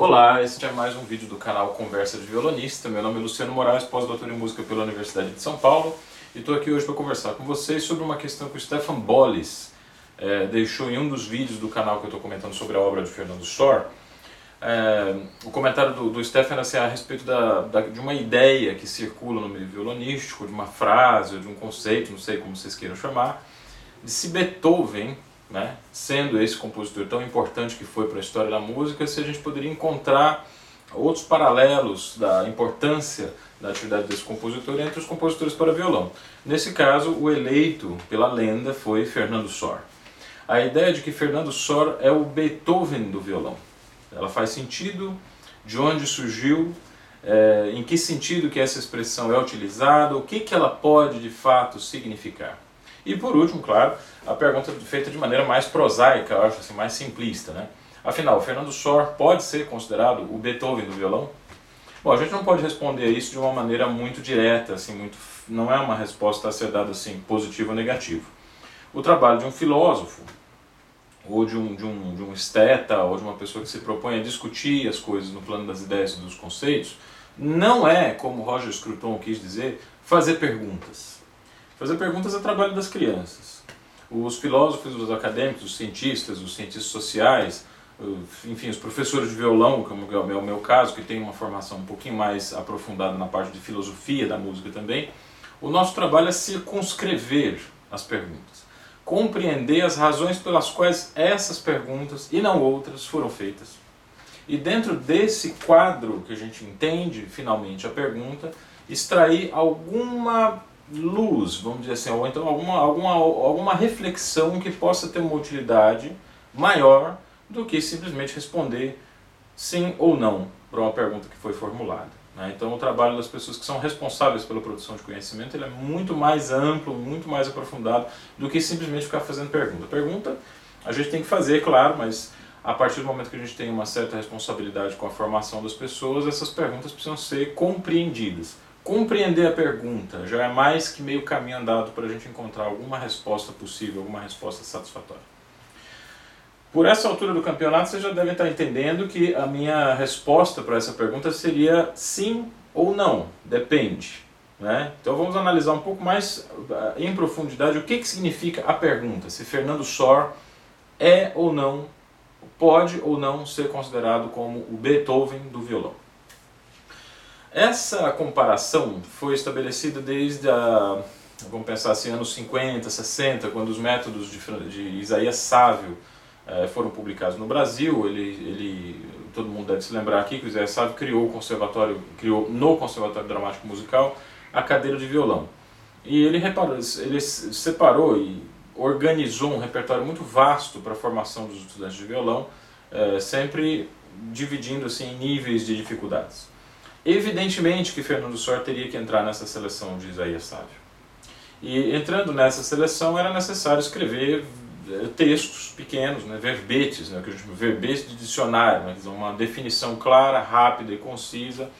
Olá, este é mais um vídeo do canal Conversa de Violonista. Meu nome é Luciano Moraes, pós-doutor em música pela Universidade de São Paulo e estou aqui hoje para conversar com vocês sobre uma questão que o Stefan Bolles é, deixou em um dos vídeos do canal que eu estou comentando sobre a obra de Fernando Sor. É, o comentário do, do Stefan assim, a respeito da, da, de uma ideia que circula no meio violonístico, de uma frase, de um conceito, não sei como vocês queiram chamar, de se Beethoven né? sendo esse compositor tão importante que foi para a história da música, se a gente poderia encontrar outros paralelos da importância da atividade desse compositor entre os compositores para violão. Nesse caso, o eleito pela lenda foi Fernando Sor. A ideia de que Fernando Sor é o Beethoven do violão. Ela faz sentido, de onde surgiu, é, em que sentido que essa expressão é utilizada, o que, que ela pode de fato significar. E por último, claro, a pergunta feita de maneira mais prosaica, eu acho assim, mais simplista. Né? Afinal, o Fernando Sor pode ser considerado o Beethoven do violão? Bom, a gente não pode responder isso de uma maneira muito direta, assim, muito, não é uma resposta a ser dada assim, positivo ou negativo. O trabalho de um filósofo, ou de um, de, um, de um esteta, ou de uma pessoa que se propõe a discutir as coisas no plano das ideias e dos conceitos, não é, como Roger Scruton quis dizer, fazer perguntas. Fazer perguntas é trabalho das crianças. Os filósofos, os acadêmicos, os cientistas, os cientistas sociais, enfim, os professores de violão, como é o meu caso, que tem uma formação um pouquinho mais aprofundada na parte de filosofia da música também, o nosso trabalho é circunscrever as perguntas, compreender as razões pelas quais essas perguntas e não outras foram feitas. E dentro desse quadro que a gente entende finalmente a pergunta, extrair alguma luz, vamos dizer assim, ou então alguma, alguma, alguma reflexão que possa ter uma utilidade maior do que simplesmente responder sim ou não para uma pergunta que foi formulada. Né? Então, o trabalho das pessoas que são responsáveis pela produção de conhecimento ele é muito mais amplo, muito mais aprofundado do que simplesmente ficar fazendo pergunta. Pergunta a gente tem que fazer, claro, mas a partir do momento que a gente tem uma certa responsabilidade com a formação das pessoas, essas perguntas precisam ser compreendidas compreender a pergunta já é mais que meio caminho andado para a gente encontrar alguma resposta possível, alguma resposta satisfatória. Por essa altura do campeonato, vocês já devem estar entendendo que a minha resposta para essa pergunta seria sim ou não, depende. Né? Então vamos analisar um pouco mais eh, em profundidade o que, que significa a pergunta, se Fernando Sor é ou não, pode ou não ser considerado como o Beethoven do violão. Essa comparação foi estabelecida desde a, vamos pensar assim, anos 50, 60, quando os métodos de, de Isaías Sávio eh, foram publicados no Brasil. Ele, ele, todo mundo deve se lembrar aqui que o Isaías Sávio criou o conservatório, criou no Conservatório Dramático Musical a cadeira de violão. E ele reparou, ele separou e organizou um repertório muito vasto para a formação dos estudantes de violão, eh, sempre dividindo assim em níveis de dificuldades. Evidentemente que Fernando Sor teria que entrar nessa seleção de Isaías Sávio. E entrando nessa seleção era necessário escrever eh, textos pequenos, né, verbetes, né, que verbetes de dicionário, né, uma definição clara, rápida e concisa,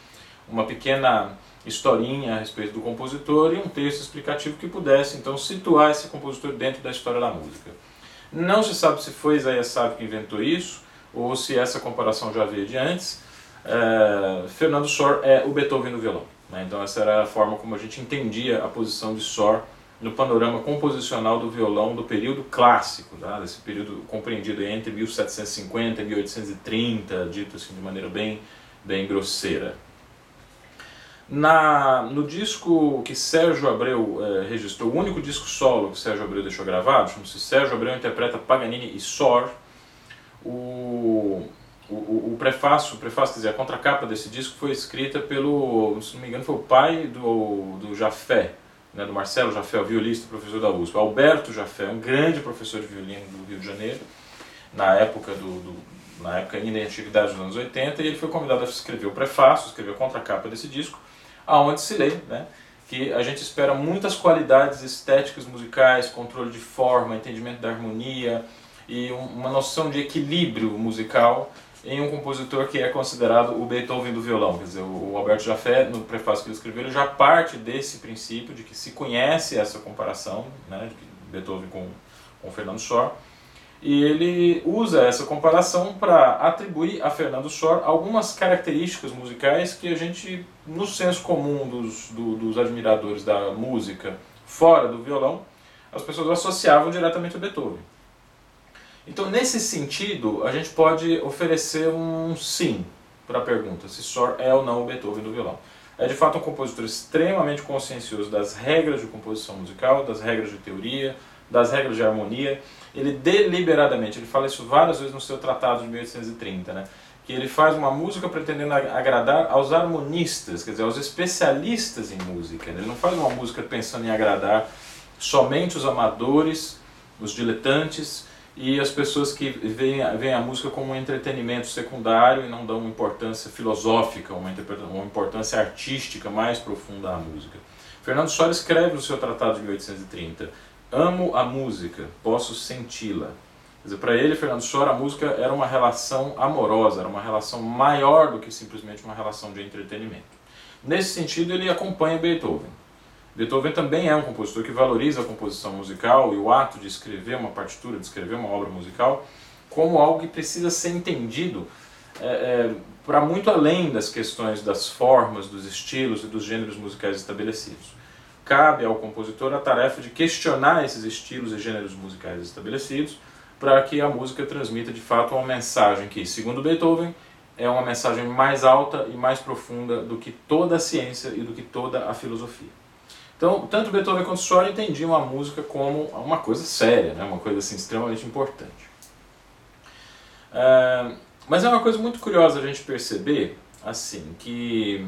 uma pequena historinha a respeito do compositor e um texto explicativo que pudesse então situar esse compositor dentro da história da música. Não se sabe se foi Isaías Sávio que inventou isso ou se essa comparação já veio de antes, é, Fernando Sor é o Beethoven do violão. Né? Então essa era a forma como a gente entendia a posição de Sor no panorama composicional do violão do período clássico, tá? desse período compreendido entre 1750 e 1830, dito assim de maneira bem, bem grosseira. Na, no disco que Sérgio Abreu é, registrou, o único disco solo que Sérgio Abreu deixou gravado, chama-se Sérgio Abreu interpreta Paganini e Sor, o, o, o, prefácio, o prefácio, quer dizer, a contracapa desse disco foi escrita pelo, se não me engano, foi o pai do, do Jafé, né, do Marcelo Jafé, o violista, professor da USP. Alberto Jafé, um grande professor de violino do Rio de Janeiro, na época do, do na época ainda em atividade dos anos 80, e ele foi convidado a escrever o prefácio, escrever a contracapa desse disco, aonde se lê, né, que a gente espera muitas qualidades estéticas musicais, controle de forma, entendimento da harmonia e uma noção de equilíbrio musical em um compositor que é considerado o Beethoven do violão. Quer dizer, o Alberto Jafé, no prefácio que ele escreveu, ele já parte desse princípio de que se conhece essa comparação, né, de Beethoven com, com Fernando Sor, E ele usa essa comparação para atribuir a Fernando Sor algumas características musicais que a gente, no senso comum dos, do, dos admiradores da música fora do violão, as pessoas associavam diretamente a Beethoven. Então, nesse sentido, a gente pode oferecer um sim para a pergunta se Sor é ou não o Beethoven do violão. É de fato um compositor extremamente consciencioso das regras de composição musical, das regras de teoria, das regras de harmonia ele deliberadamente, ele fala isso várias vezes no seu tratado de 1830, né? que ele faz uma música pretendendo agradar aos harmonistas, quer dizer, aos especialistas em música. Ele não faz uma música pensando em agradar somente os amadores, os diletantes e as pessoas que veem, veem a música como um entretenimento secundário e não dão uma importância filosófica, uma, uma importância artística mais profunda à música. Fernando Soares escreve no seu tratado de 1830 amo a música, posso senti-la. Para ele, Fernando Sora, a música era uma relação amorosa, era uma relação maior do que simplesmente uma relação de entretenimento. Nesse sentido, ele acompanha Beethoven. Beethoven também é um compositor que valoriza a composição musical e o ato de escrever uma partitura, de escrever uma obra musical, como algo que precisa ser entendido é, é, para muito além das questões das formas, dos estilos e dos gêneros musicais estabelecidos cabe ao compositor a tarefa de questionar esses estilos e gêneros musicais estabelecidos para que a música transmita de fato uma mensagem que, segundo Beethoven, é uma mensagem mais alta e mais profunda do que toda a ciência e do que toda a filosofia. Então, tanto Beethoven quanto Sora entendiam a música como uma coisa séria, né? uma coisa assim, extremamente importante. É, mas é uma coisa muito curiosa a gente perceber assim que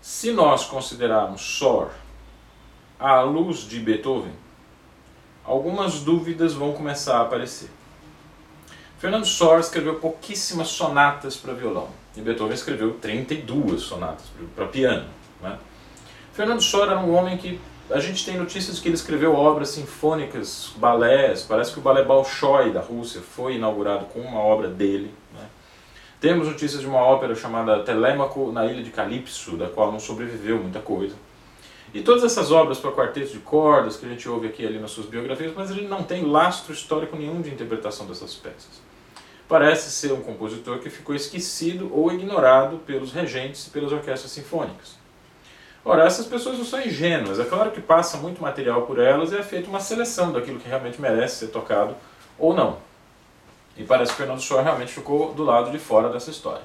se nós considerarmos Sor à luz de Beethoven, algumas dúvidas vão começar a aparecer. Fernando Sor escreveu pouquíssimas sonatas para violão e Beethoven escreveu 32 sonatas para piano. Né? Fernando Sor era um homem que a gente tem notícias que ele escreveu obras sinfônicas, balés, parece que o balé Bolshoi da Rússia foi inaugurado com uma obra dele. Né? Temos notícias de uma ópera chamada Telêmaco na Ilha de Calipso, da qual não sobreviveu muita coisa. E todas essas obras para quartetos de cordas que a gente ouve aqui ali nas suas biografias, mas ele não tem lastro histórico nenhum de interpretação dessas peças. Parece ser um compositor que ficou esquecido ou ignorado pelos regentes e pelas orquestras sinfônicas. Ora, essas pessoas não são ingênuas, é claro que passa muito material por elas e é feita uma seleção daquilo que realmente merece ser tocado ou não. E parece que Fernando Shaw realmente ficou do lado de fora dessa história.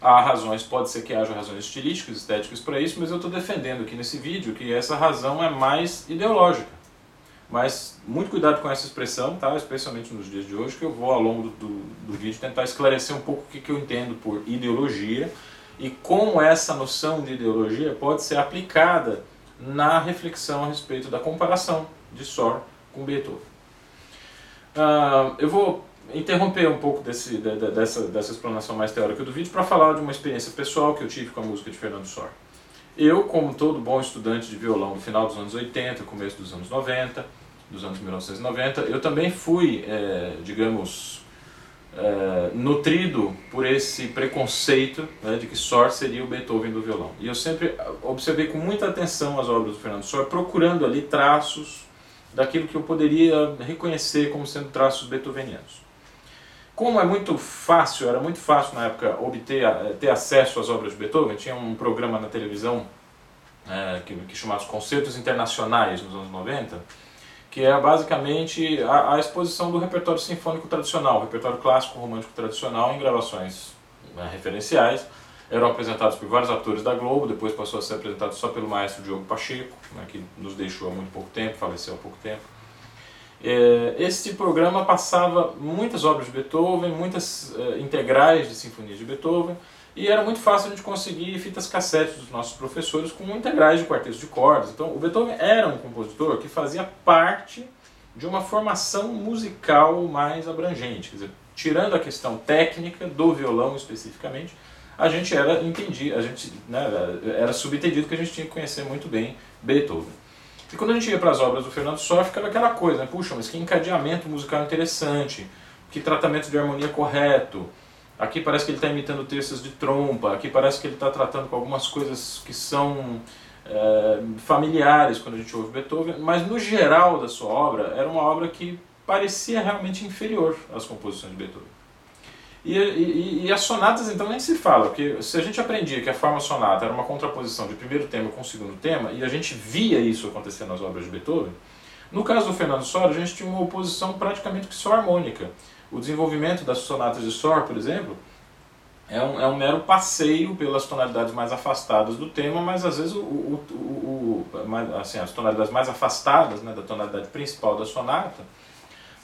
Há razões, pode ser que haja razões estilísticas, estéticas para isso, mas eu estou defendendo aqui nesse vídeo que essa razão é mais ideológica. Mas muito cuidado com essa expressão, tá? especialmente nos dias de hoje, que eu vou ao longo do, do vídeo tentar esclarecer um pouco o que, que eu entendo por ideologia e como essa noção de ideologia pode ser aplicada na reflexão a respeito da comparação de Sor com Beethoven. Uh, eu vou interromper um pouco desse, de, de, dessa, dessa explanação mais teórica do vídeo para falar de uma experiência pessoal que eu tive com a música de Fernando Sor. Eu, como todo bom estudante de violão do final dos anos 80, começo dos anos 90, dos anos 1990, eu também fui, é, digamos, é, nutrido por esse preconceito né, de que Sor seria o Beethoven do violão. E eu sempre observei com muita atenção as obras do Fernando Sor, procurando ali traços daquilo que eu poderia reconhecer como sendo traços beethovenianos. Como é muito fácil, era muito fácil na época obter ter acesso às obras de Beethoven, tinha um programa na televisão é, que, que chamava Concertos Internacionais nos anos 90, que era basicamente a, a, exposição do repertório sinfônico tradicional, repertório clássico romântico tradicional em gravações né, referenciais. Eram apresentados por vários atores da Globo, depois passou a ser apresentado só pelo maestro Diogo Pacheco, né, que nos deixou há muito pouco tempo, faleceu há pouco tempo. É, esse programa passava muitas obras de Beethoven, muitas é, integrais de sinfonias de Beethoven, e era muito fácil a gente conseguir fitas cassete dos nossos professores com integrais de quartetos de cordas. Então, o Beethoven era um compositor que fazia parte de uma formação musical mais abrangente, quer dizer, tirando a questão técnica do violão especificamente, a gente era entendido, a gente né, era subentendido que a gente tinha que conhecer muito bem Beethoven. E quando a gente ia para as obras do Fernando Sor, ficava aquela coisa, né? puxa, mas que encadeamento musical interessante, que tratamento de harmonia correto. Aqui parece que ele está imitando terças de trompa, aqui parece que ele está tratando com algumas coisas que são é, familiares quando a gente ouve Beethoven, mas no geral da sua obra, era uma obra que parecia realmente inferior às composições de Beethoven. E, e, e, as sonatas então nem se fala, porque se a gente aprendia que a forma sonata era uma contraposição de primeiro tema com segundo tema, e a gente via isso acontecer nas obras de Beethoven, no caso do Fernando Sor, a gente tinha uma oposição praticamente que só harmônica. O desenvolvimento das sonatas de Sor, por exemplo, é um, é um mero passeio pelas tonalidades mais afastadas do tema, mas às vezes o, o, o, o assim, as tonalidades mais afastadas né, da tonalidade principal da sonata,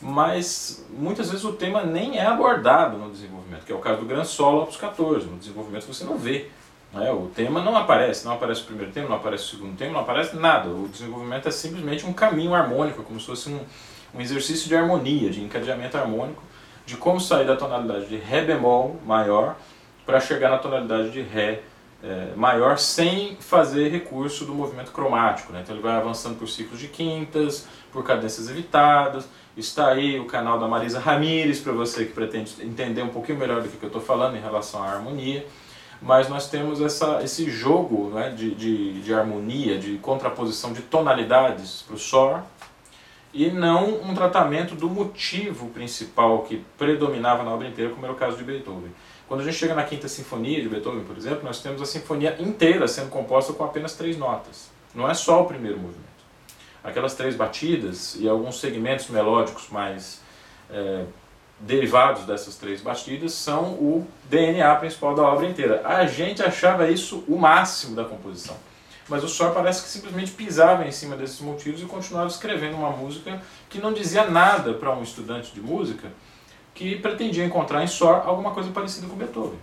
mas muitas vezes o tema nem é abordado no desenvolvimento, que é o caso do Gran Solo Opus 14. No desenvolvimento você não vê. Né? O tema não aparece, não aparece o primeiro tema, não aparece o segundo tema, não aparece nada. O desenvolvimento é simplesmente um caminho harmônico, como se fosse um, um exercício de harmonia, de encadeamento harmônico, de como sair da tonalidade de Ré bemol maior para chegar na tonalidade de Ré é, maior sem fazer recurso do movimento cromático. Né? Então ele vai avançando por ciclos de quintas, por cadências evitadas. Está aí o canal da Marisa Ramires para você que pretende entender um pouquinho melhor do que eu estou falando em relação à harmonia. Mas nós temos essa, esse jogo né, de, de, de harmonia, de contraposição de tonalidades para o SOR, e não um tratamento do motivo principal que predominava na obra inteira, como era o caso de Beethoven. Quando a gente chega na Quinta Sinfonia de Beethoven, por exemplo, nós temos a sinfonia inteira sendo composta com apenas três notas. Não é só o primeiro movimento. Aquelas três batidas e alguns segmentos melódicos mais é, derivados dessas três batidas são o DNA principal da obra inteira. A gente achava isso o máximo da composição. Mas o Sor parece que simplesmente pisava em cima desses motivos e continuava escrevendo uma música que não dizia nada para um estudante de música que pretendia encontrar em Sor alguma coisa parecida com Beethoven.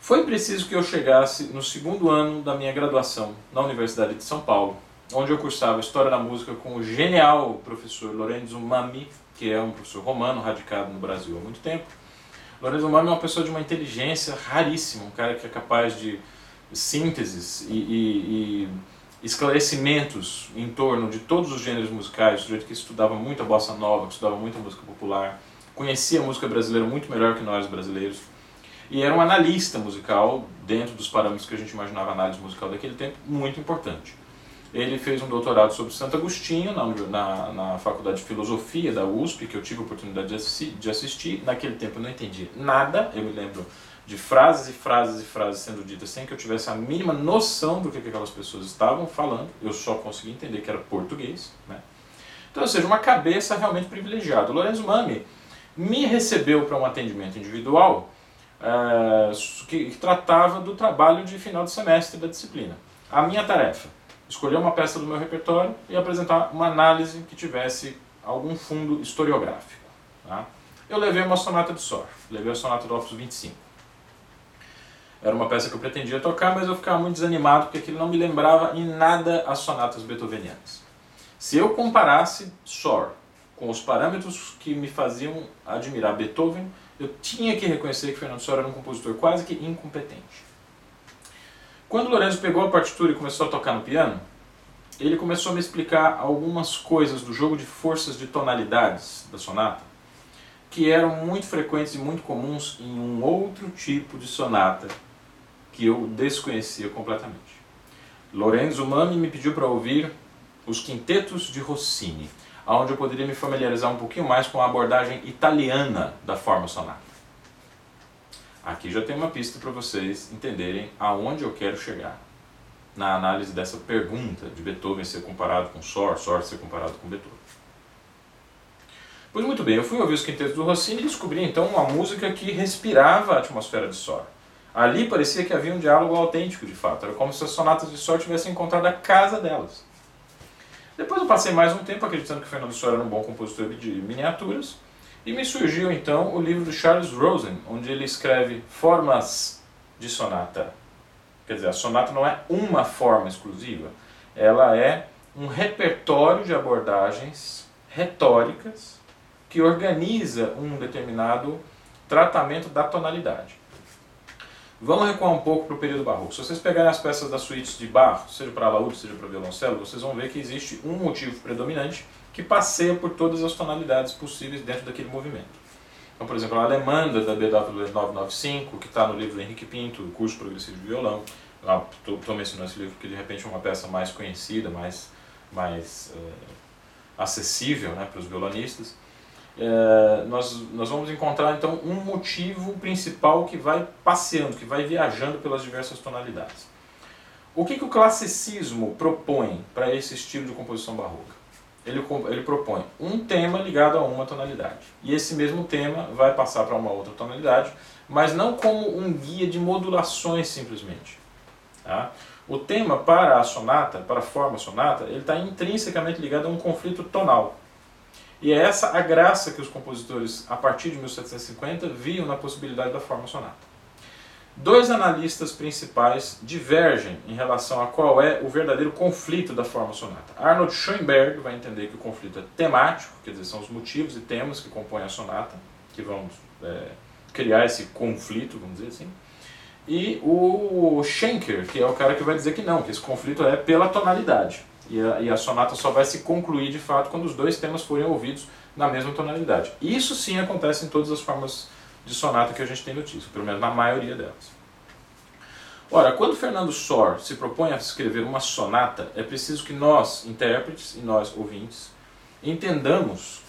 Foi preciso que eu chegasse no segundo ano da minha graduação na Universidade de São Paulo, onde eu cursava História da Música com o genial professor Lorenzo Mami, que é um professor romano radicado no Brasil há muito tempo. Lorenzo Mami é uma pessoa de uma inteligência raríssima, um cara que é capaz de sínteses e, e, e esclarecimentos em torno de todos os gêneros musicais, do jeito que estudava muito a bossa nova, que estudava muito a música popular, conhecia a música brasileira muito melhor que nós brasileiros, e era um analista musical, dentro dos parâmetros que a gente imaginava análise musical daquele tempo, muito importante. Ele fez um doutorado sobre Santo Agostinho na, na, na Faculdade de Filosofia da USP, que eu tive a oportunidade de, de assistir. Naquele tempo eu não entendi nada, eu me lembro de frases e frases e frases sendo ditas sem que eu tivesse a mínima noção do que, aquelas pessoas estavam falando, eu só consegui entender que era português. Né? Então, ou seja, uma cabeça realmente privilegiada. O Lorenzo Mami me recebeu para um atendimento individual é, que, que tratava do trabalho de final de semestre da disciplina. A minha tarefa, escolher uma peça do meu repertório e apresentar uma análise que tivesse algum fundo historiográfico. Tá? Eu levei uma sonata de Sor, levei a sonata do Opus 25. Era uma peça que eu pretendia tocar, mas eu ficava muito desanimado porque aquilo não me lembrava em nada as sonatas beethovenianas. Se eu comparasse Sor com os parâmetros que me faziam admirar Beethoven, eu tinha que reconhecer que Fernando Sor era um compositor quase que incompetente. Quando Lorenzo pegou a partitura e começou a tocar no piano, ele começou a me explicar algumas coisas do jogo de forças de tonalidades da sonata que eram muito frequentes e muito comuns em um outro tipo de sonata que eu desconhecia completamente. Lorenzo Mami me pediu para ouvir os quintetos de Rossini, onde eu poderia me familiarizar um pouquinho mais com a abordagem italiana da forma sonata. Aqui já tem uma pista para vocês entenderem aonde eu quero chegar na análise dessa pergunta de Beethoven ser comparado com Sor, Sor ser comparado com Beethoven. Pois muito bem, eu fui ouvir os quintetos do Rossini e descobri então uma música que respirava a atmosfera de Sor. Ali parecia que havia um diálogo autêntico, de fato. Era como se as sonatas de Sor tivessem encontrado a casa delas. Depois eu passei mais um tempo acreditando que Fernando Sor era um bom compositor de miniaturas, e me surgiu então o livro de Charles Rosen, onde ele escreve formas de sonata. Quer dizer, a sonata não é uma forma exclusiva, ela é um repertório de abordagens retóricas que organiza um determinado tratamento da tonalidade. Vamos recuar um pouco para o período barroco. Se vocês pegarem as peças das suítes de Bach, seja para alaúde, seja para violoncelo, vocês vão ver que existe um motivo predominante que passeia por todas as tonalidades possíveis dentro daquele movimento. Então, por exemplo, a Alemanda da BW 995, que está no livro do Henrique Pinto, o curso progressivo de violão. Estou mencionando esse livro porque de repente é uma peça mais conhecida, mais, mais, é, acessível né, para os violonistas, é, nós, nós vamos encontrar então um motivo principal que vai passeando, que vai viajando pelas diversas tonalidades. O que, que o classicismo propõe para esse estilo de composição barroca? Ele, ele propõe um tema ligado a uma tonalidade. E esse mesmo tema vai passar para uma outra tonalidade, mas não como um guia de modulações simplesmente. Tá? O tema para a sonata, para a forma sonata, ele está intrinsecamente ligado a um conflito tonal. E é essa a graça que os compositores, a partir de 1750, viam na possibilidade da forma sonata. Dois analistas principais divergem em relação a qual é o verdadeiro conflito da forma sonata. Arnold Schoenberg vai entender que o conflito é temático, quer dizer, são os motivos e temas que compõem a sonata, que vão é, criar esse conflito, vamos dizer assim. E o Schenker, que é o cara que vai dizer que não, que esse conflito é pela tonalidade. E a, e a sonata só vai se concluir de fato quando os dois temas forem ouvidos na mesma tonalidade. Isso sim acontece em todas as formas de sonata que a gente tem notícia, pelo menos na maioria delas. Ora, quando Fernando Sor se propõe a escrever uma sonata, é preciso que nós, intérpretes e nós, ouvintes, entendamos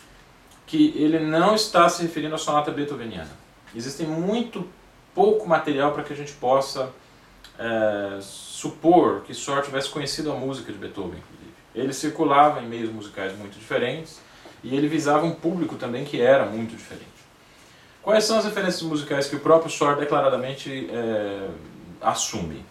que ele não está se referindo à sonata beethoveniana. Existem muito pouco material para que a gente possa é, supor que Sor tivesse conhecido a música de Beethoven. Ele circulava em meios musicais muito diferentes e ele visava um público também que era muito diferente. Quais são as referências musicais que o próprio Sor declaradamente é, assume?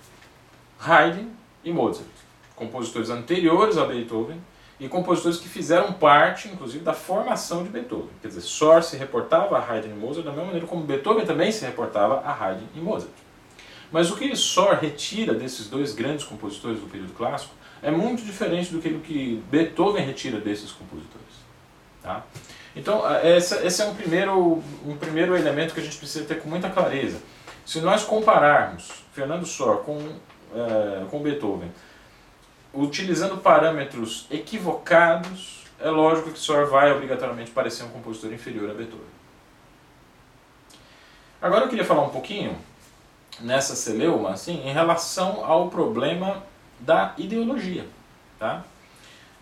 Haydn e Mozart, compositores anteriores a Beethoven e compositores que fizeram parte, inclusive, da formação de Beethoven. Quer dizer, Sor se reportava a Haydn e Mozart da mesma maneira como Beethoven também se reportava a Haydn e Mozart. Mas o que Sor retira desses dois grandes compositores do período clássico é muito diferente do que o que Beethoven retira desses compositores. Tá? Então, esse, é um primeiro, um primeiro elemento que a gente precisa ter com muita clareza. Se nós compararmos Fernando Sor com, é, com Beethoven, utilizando parâmetros equivocados, é lógico que Sor vai obrigatoriamente parecer um compositor inferior a Beethoven. Agora eu queria falar um pouquinho nessa celeuma assim, em relação ao problema da ideologia. Tá?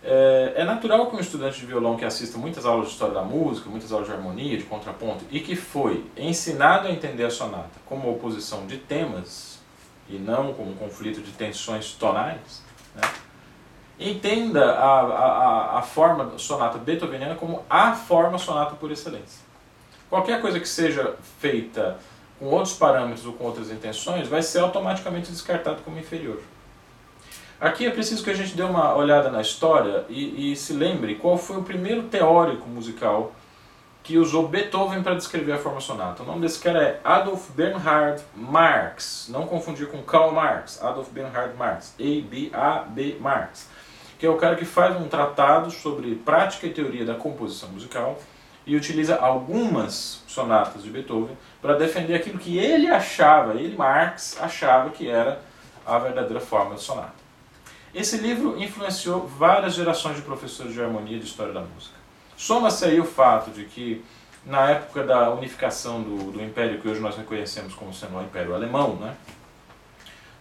É, é, natural que um estudante de violão que assista muitas aulas de história da música, muitas aulas de harmonia, de contraponto, e que foi ensinado a entender a sonata como oposição de temas e não como um conflito de tensões tonais, né, entenda a, a, a forma sonata beethoveniana como a forma sonata por excelência. Qualquer coisa que seja feita com outros parâmetros ou com outras intenções vai ser automaticamente descartado como inferior. Aqui é preciso que a gente dê uma olhada na história e, e se lembre qual foi o primeiro teórico musical que usou Beethoven para descrever a forma sonata. O nome desse cara é Adolf Bernhard Marx, não confundir com Karl Marx, Adolf Bernhard Marx, A-B-A-B Marx, que é o cara que faz um tratado sobre prática e teoria da composição musical e utiliza algumas sonatas de Beethoven para defender aquilo que ele achava, ele Marx achava que era a verdadeira forma de sonata. Esse livro influenciou várias gerações de professores de harmonia e de história da música. Soma-se aí o fato de que, na época da unificação do, do império que hoje nós reconhecemos como sendo o Império Alemão, né?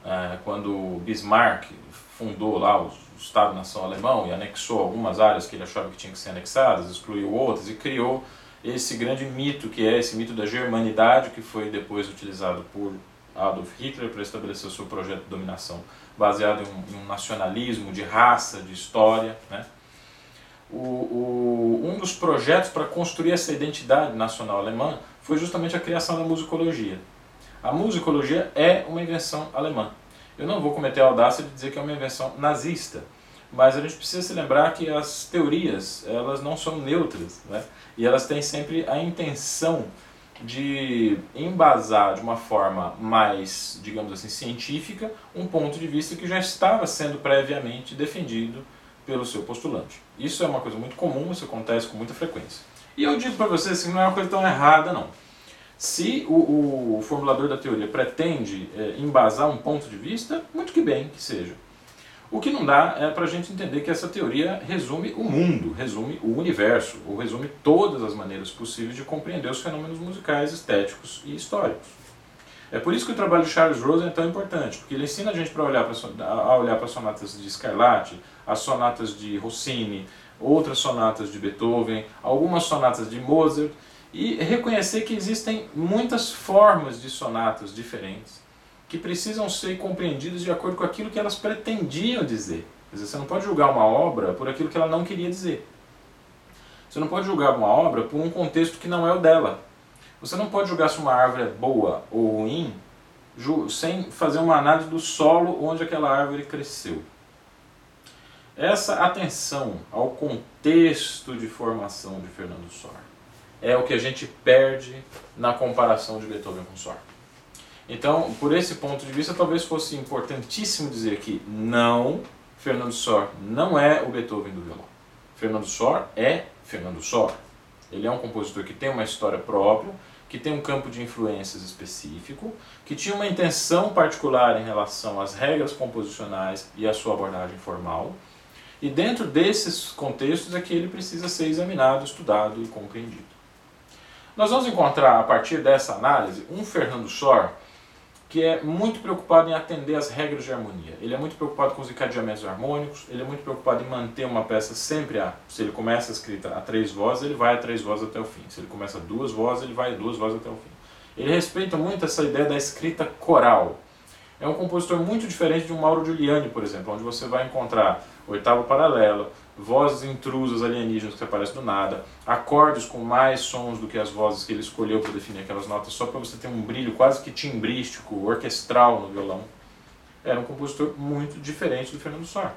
É, quando Bismarck fundou lá o, o Estado-nação alemão e anexou algumas áreas que ele achava que tinham que ser anexadas, excluiu outras e criou esse grande mito que é esse mito da germanidade que foi depois utilizado por Adolf Hitler para estabelecer o seu projeto de dominação baseado em um, nacionalismo de raça, de história. Né? O, o, um dos projetos para construir essa identidade nacional alemã foi justamente a criação da musicologia. A musicologia é uma invenção alemã. Eu não vou cometer a audácia de dizer que é uma invenção nazista, mas a gente precisa se lembrar que as teorias elas não são neutras, né? e elas têm sempre a intenção de embasar de uma forma mais, digamos assim, científica, um ponto de vista que já estava sendo previamente defendido pelo seu postulante. Isso é uma coisa muito comum, isso acontece com muita frequência. E eu digo para vocês que não é uma coisa tão errada, não. Se o, o formulador da teoria pretende é, embasar um ponto de vista, muito que bem que seja. O que não dá é para a gente entender que essa teoria resume o mundo, resume o universo, ou resume todas as maneiras possíveis de compreender os fenômenos musicais, estéticos e históricos. É por isso que o trabalho de Charles Rosen é tão importante, porque ele ensina a gente para olhar para a olhar para as sonatas de Scarlatti, as sonatas de Rossini, outras sonatas de Beethoven, algumas sonatas de Mozart e reconhecer que existem muitas formas de sonatas diferentes que precisam ser compreendidas de acordo com aquilo que elas pretendiam dizer. Quer dizer, você não pode julgar uma obra por aquilo que ela não queria dizer. Você não pode julgar uma obra por um contexto que não é o dela. Você não pode julgar se uma árvore é boa ou ruim sem fazer uma análise do solo onde aquela árvore cresceu. Essa atenção ao contexto de formação de Fernando Sor é o que a gente perde na comparação de Beethoven com Sor. Então, por esse ponto de vista, talvez fosse importantíssimo dizer que não, Fernando Sor não é o Beethoven do violão. Fernando Sor é Fernando Sor. Ele é um compositor que tem uma história própria, que tem um campo de influências específico, que tinha uma intenção particular em relação às regras composicionais e à sua abordagem formal. E dentro desses contextos é que ele precisa ser examinado, estudado e compreendido. Nós vamos encontrar, a partir dessa análise, um Fernando Sor que é muito preocupado em atender às regras de harmonia. Ele é muito preocupado com os encadeamentos harmônicos, ele é muito preocupado em manter uma peça sempre a. Se ele começa a escrita a três vozes, ele vai a três vozes até o fim. Se ele começa a duas vozes, ele vai a duas vozes até o fim. Ele respeita muito essa ideia da escrita coral. É um compositor muito diferente de um Mauro Giuliani, por exemplo, onde você vai encontrar oitava paralela, vozes intrusas alienígenas que aparecem do nada, acordes com mais sons do que as vozes que ele escolheu para definir aquelas notas, só para você ter um brilho quase que timbrístico, orquestral no violão. Era um compositor muito diferente do Fernando Sor.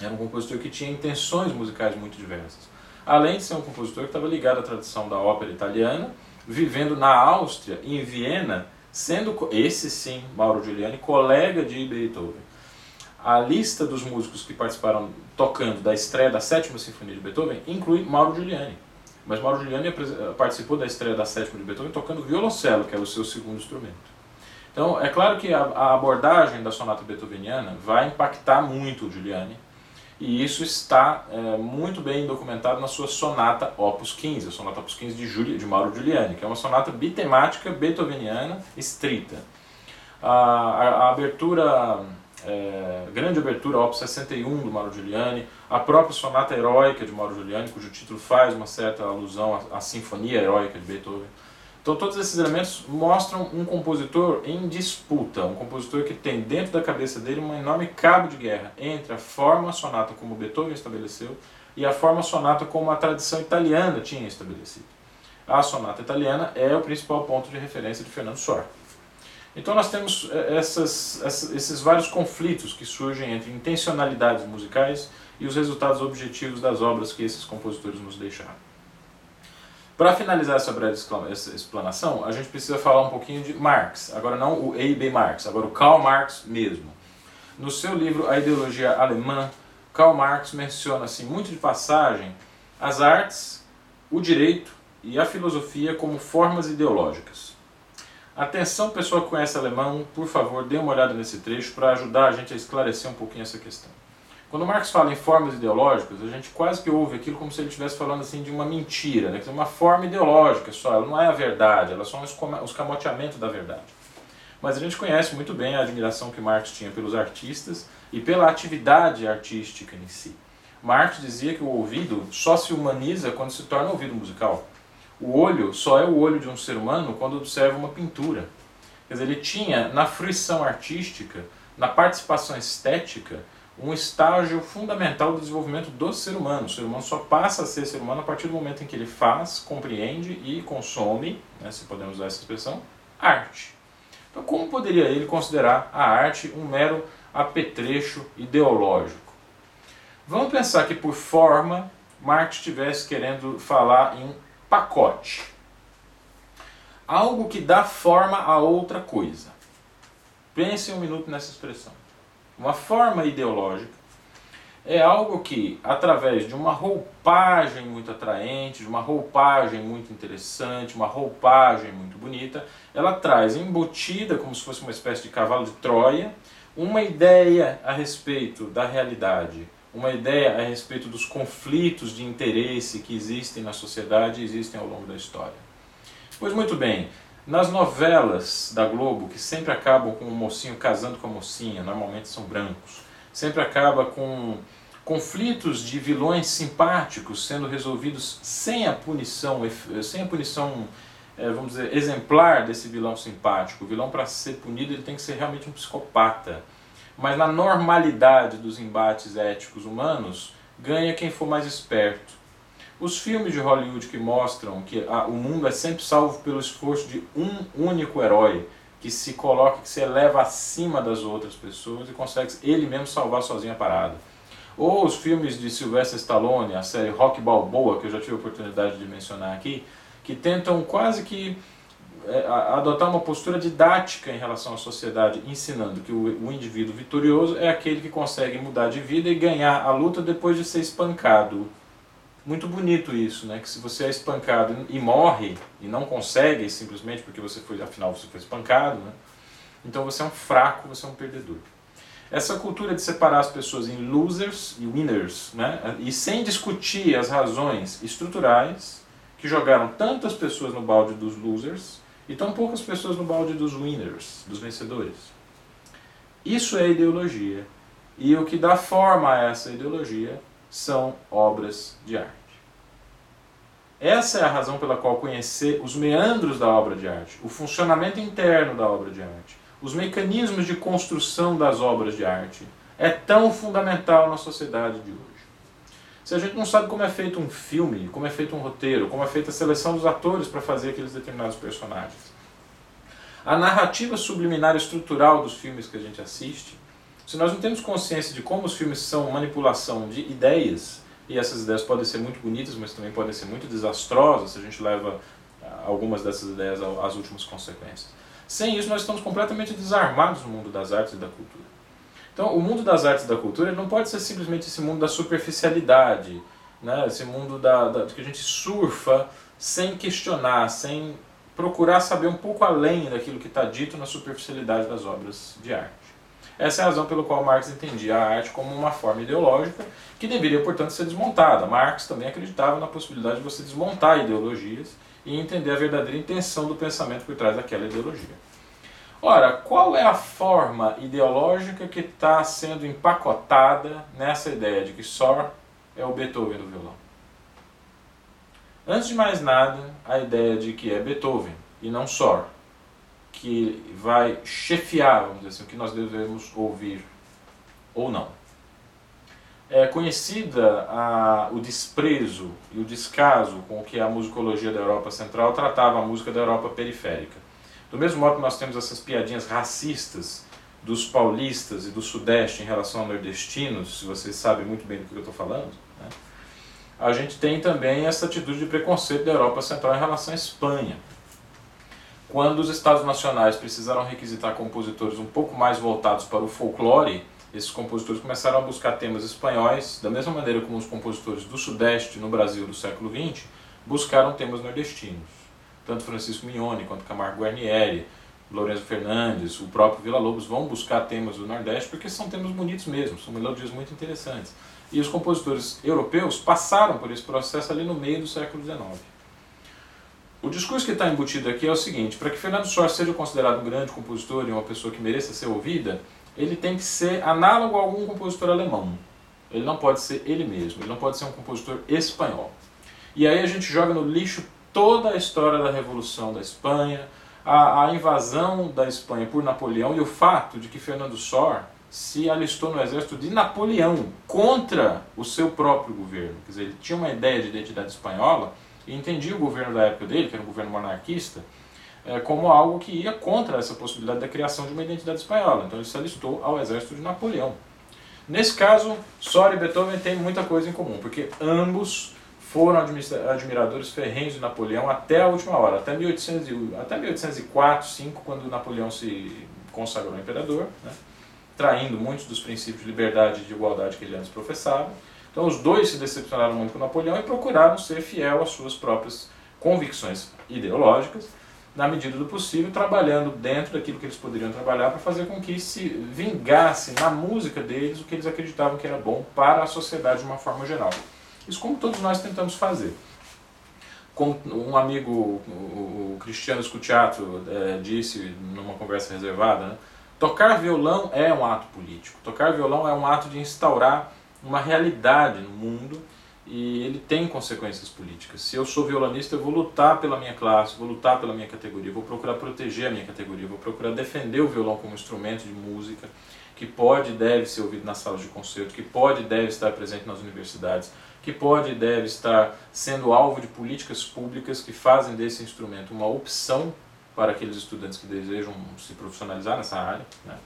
Era um compositor que tinha intenções musicais muito diversas. Além de ser um compositor que estava ligado à tradição da ópera italiana, vivendo na Áustria, em Viena, sendo esse sim, Mauro Giuliani, colega de Beethoven a lista dos músicos que participaram tocando da estreia da sétima sinfonia de Beethoven inclui Mauro Giuliani. Mas Mauro Giuliani participou da estreia da sétima de Beethoven tocando violoncelo, que é o seu segundo instrumento. Então, é claro que a, a abordagem da sonata beethoveniana vai impactar muito o Giuliani, e isso está é, muito bem documentado na sua sonata Opus 15, a sonata Opus 15 de, Juli, de Mauro Giuliani, que é uma sonata bitemática beethoveniana estrita. A, a, a abertura é, grande abertura, Op 61 do Mauro Giuliani, a própria Sonata Heróica de Mauro Giuliani, cujo título faz uma certa alusão à, à Sinfonia Heróica de Beethoven. Então, todos esses elementos mostram um compositor em disputa, um compositor que tem dentro da cabeça dele um enorme cabo de guerra entre a forma sonata como Beethoven estabeleceu e a forma sonata como a tradição italiana tinha estabelecido. A sonata italiana é o principal ponto de referência de Fernando Sor. Então nós temos eh, essas, esses vários conflitos que surgem entre intencionalidades musicais e os resultados objetivos das obras que esses compositores nos deixaram. Para finalizar essa breve explanação, a gente precisa falar um pouquinho de Marx, agora não o E. B. Marx, agora o Karl Marx mesmo. No seu livro A Ideologia Alemã, Karl Marx menciona assim, muito de passagem as artes, o direito e a filosofia como formas ideológicas. Atenção, pessoa que conhece alemão, por favor, dê uma olhada nesse trecho para ajudar a gente a esclarecer um pouquinho essa questão. Quando Marx fala em formas ideológicas, a gente quase que ouve aquilo como se ele estivesse falando assim de uma mentira, né? uma forma ideológica só, ela não é a verdade, ela são os camoteamentos da verdade. Mas a gente conhece muito bem a admiração que Marx tinha pelos artistas e pela atividade artística em si. Marx dizia que o ouvido só se humaniza quando se torna ouvido musical. O olho só é o olho de um ser humano quando observa uma pintura. Quer dizer, ele tinha na fruição artística, na participação estética, um estágio fundamental do desenvolvimento do ser humano. O ser humano só passa a ser ser humano a partir do momento em que ele faz, compreende e consome, né, se podemos usar essa expressão, arte. Então, como poderia ele considerar a arte um mero apetrecho ideológico? Vamos pensar que, por forma, Marx estivesse querendo falar em pacote. Algo que dá forma a outra coisa. Pense um minuto nessa expressão. Uma forma ideológica é algo que, através de uma roupagem muito atraente, de uma roupagem muito interessante, uma roupagem muito bonita, ela traz embutida, como se fosse uma espécie de cavalo de Troia, uma ideia a respeito da realidade uma ideia a respeito dos conflitos de interesse que existem na sociedade e existem ao longo da história. Pois muito bem, Nas novelas da Globo, que sempre acabam com o mocinho casando com a mocinha, normalmente são brancos, sempre acaba com conflitos de vilões simpáticos sendo resolvidos sem a punição, sem a punição, é, vamos dizer, exemplar desse vilão simpático. O vilão, para ser punido, ele tem que ser realmente um psicopata. Mas na normalidade dos embates éticos humanos, ganha quem for mais esperto. Os filmes de Hollywood que mostram que a, o mundo é sempre salvo pelo esforço de um único herói, que se coloca, que se eleva acima das outras pessoas e consegue ele mesmo salvar sozinho a parada. Ou os filmes de Sylvester Stallone, a série Rock Balboa, que eu já tive a oportunidade de mencionar aqui, que tentam quase que é, adotar uma postura didática em relação à sociedade, ensinando que o, o indivíduo vitorioso é aquele que consegue mudar de vida e ganhar a luta depois de ser espancado muito bonito isso, né? Que se você é espancado e morre e não consegue simplesmente porque você foi, afinal você foi espancado, né? Então você é um fraco, você é um perdedor. Essa cultura de separar as pessoas em losers e winners, né? E sem discutir as razões estruturais que jogaram tantas pessoas no balde dos losers e tão poucas pessoas no balde dos winners, dos vencedores. Isso é ideologia. E o que dá forma a essa ideologia são obras de arte. Essa é a razão pela qual conhecer os meandros da obra de arte, o funcionamento interno da obra de arte, os mecanismos de construção das obras de arte é tão fundamental na sociedade de hoje. Se a gente não sabe como é feito um filme, como é feito um roteiro, como é feita a seleção dos atores para fazer aqueles determinados personagens, a narrativa subliminar estrutural dos filmes que a gente assiste, se nós não temos consciência de como os filmes são manipulação de ideias, e essas ideias podem ser muito bonitas, mas também podem ser muito desastrosas se a gente leva ah, algumas dessas ideias às últimas consequências. Sem isso, nós estamos completamente desarmados no mundo das artes e da cultura. Então, o mundo das artes e da cultura não pode ser simplesmente esse mundo da superficialidade, né? esse mundo da, da, que a gente surfa sem questionar, sem procurar saber um pouco além daquilo que está dito na superficialidade das obras de arte. Essa é a razão pela qual Marx entendia a arte como uma forma ideológica que deveria, portanto, ser desmontada. Marx também acreditava na possibilidade de você desmontar ideologias e entender a verdadeira intenção do pensamento por trás daquela ideologia. Ora, qual é a forma ideológica que está sendo empacotada nessa ideia de que só é o Beethoven do violão? Antes de mais nada, a ideia de que é Beethoven e não Sor que vai chefiar, vamos dizer assim, o que nós devemos ouvir ou não. É conhecida a, o desprezo e o descaso com que a musicologia da Europa Central tratava a música da Europa periférica. Do mesmo modo que nós temos essas piadinhas racistas dos paulistas e do sudeste em relação a nordestinos, se vocês sabem muito bem do que eu estou falando, né? a gente tem também essa atitude de preconceito da Europa Central em relação à Espanha. Quando os estados nacionais precisaram requisitar compositores um pouco mais voltados para o folclore, esses compositores começaram a buscar temas espanhóis, da mesma maneira como os compositores do Sudeste no Brasil do século XX buscaram temas nordestinos. Tanto Francisco Mignone quanto Camargo Guarnieri, Lourenço Fernandes, o próprio Vila Lobos vão buscar temas do Nordeste porque são temas bonitos mesmo, são melodias muito interessantes. E os compositores europeus passaram por esse processo ali no meio do século XIX. O discurso que está embutido aqui é o seguinte: para que Fernando Sor seja considerado um grande compositor e uma pessoa que mereça ser ouvida, ele tem que ser análogo a algum compositor alemão. Ele não pode ser ele mesmo, ele não pode ser um compositor espanhol. E aí a gente joga no lixo toda a história da Revolução da Espanha, a, a invasão da Espanha por Napoleão e o fato de que Fernando Sor se alistou no exército de Napoleão contra o seu próprio governo. Quer dizer, ele tinha uma ideia de identidade espanhola e entendia o governo da época dele, que era um governo monarquista, é, como algo que ia contra essa possibilidade da criação de uma identidade espanhola. Então ele se alistou ao exército de Napoleão. Nesse caso, Sora e Beethoven têm muita coisa em comum, porque ambos foram admiradores ferrenhos de Napoleão até a última hora, até, 1800, até 1804, 5, quando Napoleão se consagrou imperador, né, traindo muitos dos princípios de liberdade e de igualdade que ele antes professava. Então os dois se decepcionaram muito com Napoleão e procuraram ser fiel às suas próprias convicções ideológicas, na medida do possível, trabalhando dentro daquilo que eles poderiam trabalhar para fazer com que se vingasse na música deles o que eles acreditavam que era bom para a sociedade de uma forma geral. Isso como todos nós tentamos fazer. como um amigo, o, Cristiano Scutiato, é, disse numa conversa reservada, né? tocar violão é um ato político. Tocar violão é um ato de instaurar uma realidade no mundo e ele tem consequências políticas. Se eu sou violonista, eu vou lutar pela minha classe, vou lutar pela minha categoria, vou procurar proteger a minha categoria, vou procurar defender o violão como instrumento de música que pode e deve ser ouvido nas salas de concerto, que pode e deve estar presente nas universidades, que pode e deve estar sendo alvo de políticas públicas que fazem desse instrumento uma opção para aqueles estudantes que desejam se profissionalizar nessa área. Né?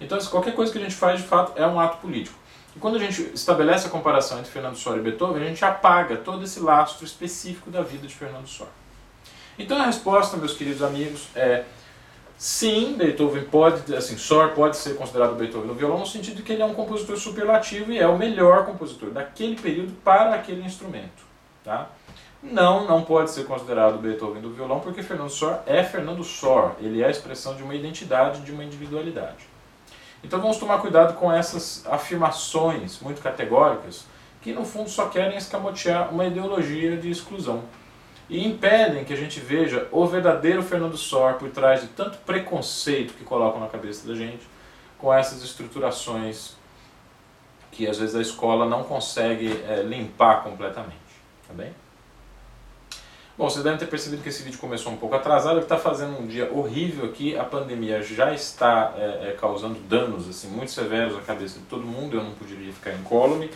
Então, qualquer coisa que a gente faz, de fato, é um ato político. E quando a gente estabelece a comparação entre Fernando Sor e Beethoven, a gente apaga todo esse lastro específico da vida de Fernando Sor. Então a resposta, meus queridos amigos, é sim, Beethoven pode, assim, Sor pode ser considerado Beethoven no violão no sentido de que ele é um compositor superlativo e é o melhor compositor daquele período para aquele instrumento, tá? Não, não pode ser considerado Beethoven do violão porque Fernando Sor é Fernando Sor, ele é a expressão de uma identidade, de uma individualidade. Então vamos tomar cuidado com essas afirmações muito categóricas que no fundo só querem escamotear uma ideologia de exclusão e impedem que a gente veja o verdadeiro Fernando Sor por trás de tanto preconceito que colocam na cabeça da gente com essas estruturações que às vezes a escola não consegue é, limpar completamente, tá bem? Bom, vocês devem ter percebido que esse vídeo começou um pouco atrasado, que está fazendo um dia horrível aqui, a pandemia já está é, é, causando danos assim muito severos à cabeça de todo mundo, eu não poderia ficar incólume,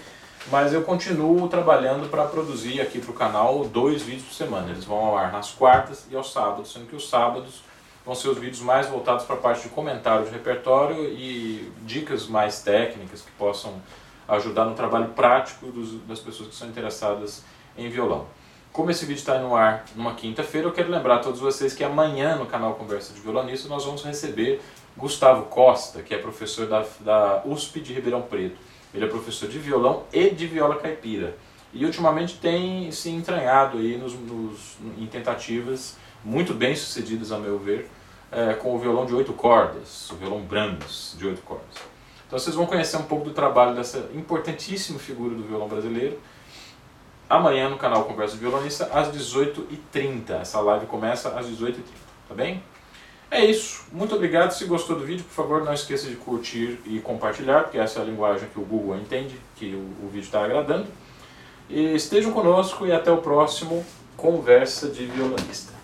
mas eu continuo trabalhando para produzir aqui para o canal dois vídeos por semana. Eles vão ao ar nas quartas e aos sábados, sendo que os sábados vão ser os vídeos mais voltados para a parte de comentário de repertório e dicas mais técnicas que possam ajudar no trabalho prático dos, das pessoas que são interessadas em violão. Como esse vídeo está no ar numa quinta-feira, eu quero lembrar a todos vocês que amanhã no canal Conversa de Violonista nós vamos receber Gustavo Costa, que é professor da, da USP de Ribeirão Preto. Ele é professor de violão e de viola caipira. E ultimamente tem se entranhado aí nos, nos, em tentativas muito bem sucedidas, a meu ver, é, com o violão de oito cordas, o violão Brahms de oito cordas. Então vocês vão conhecer um pouco do trabalho dessa importantíssima figura do violão brasileiro amanhã no canal Conversa de Violonista às 18h30. Essa live começa às 18h30, tá bem? É isso. Muito obrigado. Se gostou do vídeo, por favor, não esqueça de curtir e compartilhar, porque essa é a linguagem que o Google entende, que o, o vídeo está agradando. E estejam conosco e até o próximo Conversa de Violonista.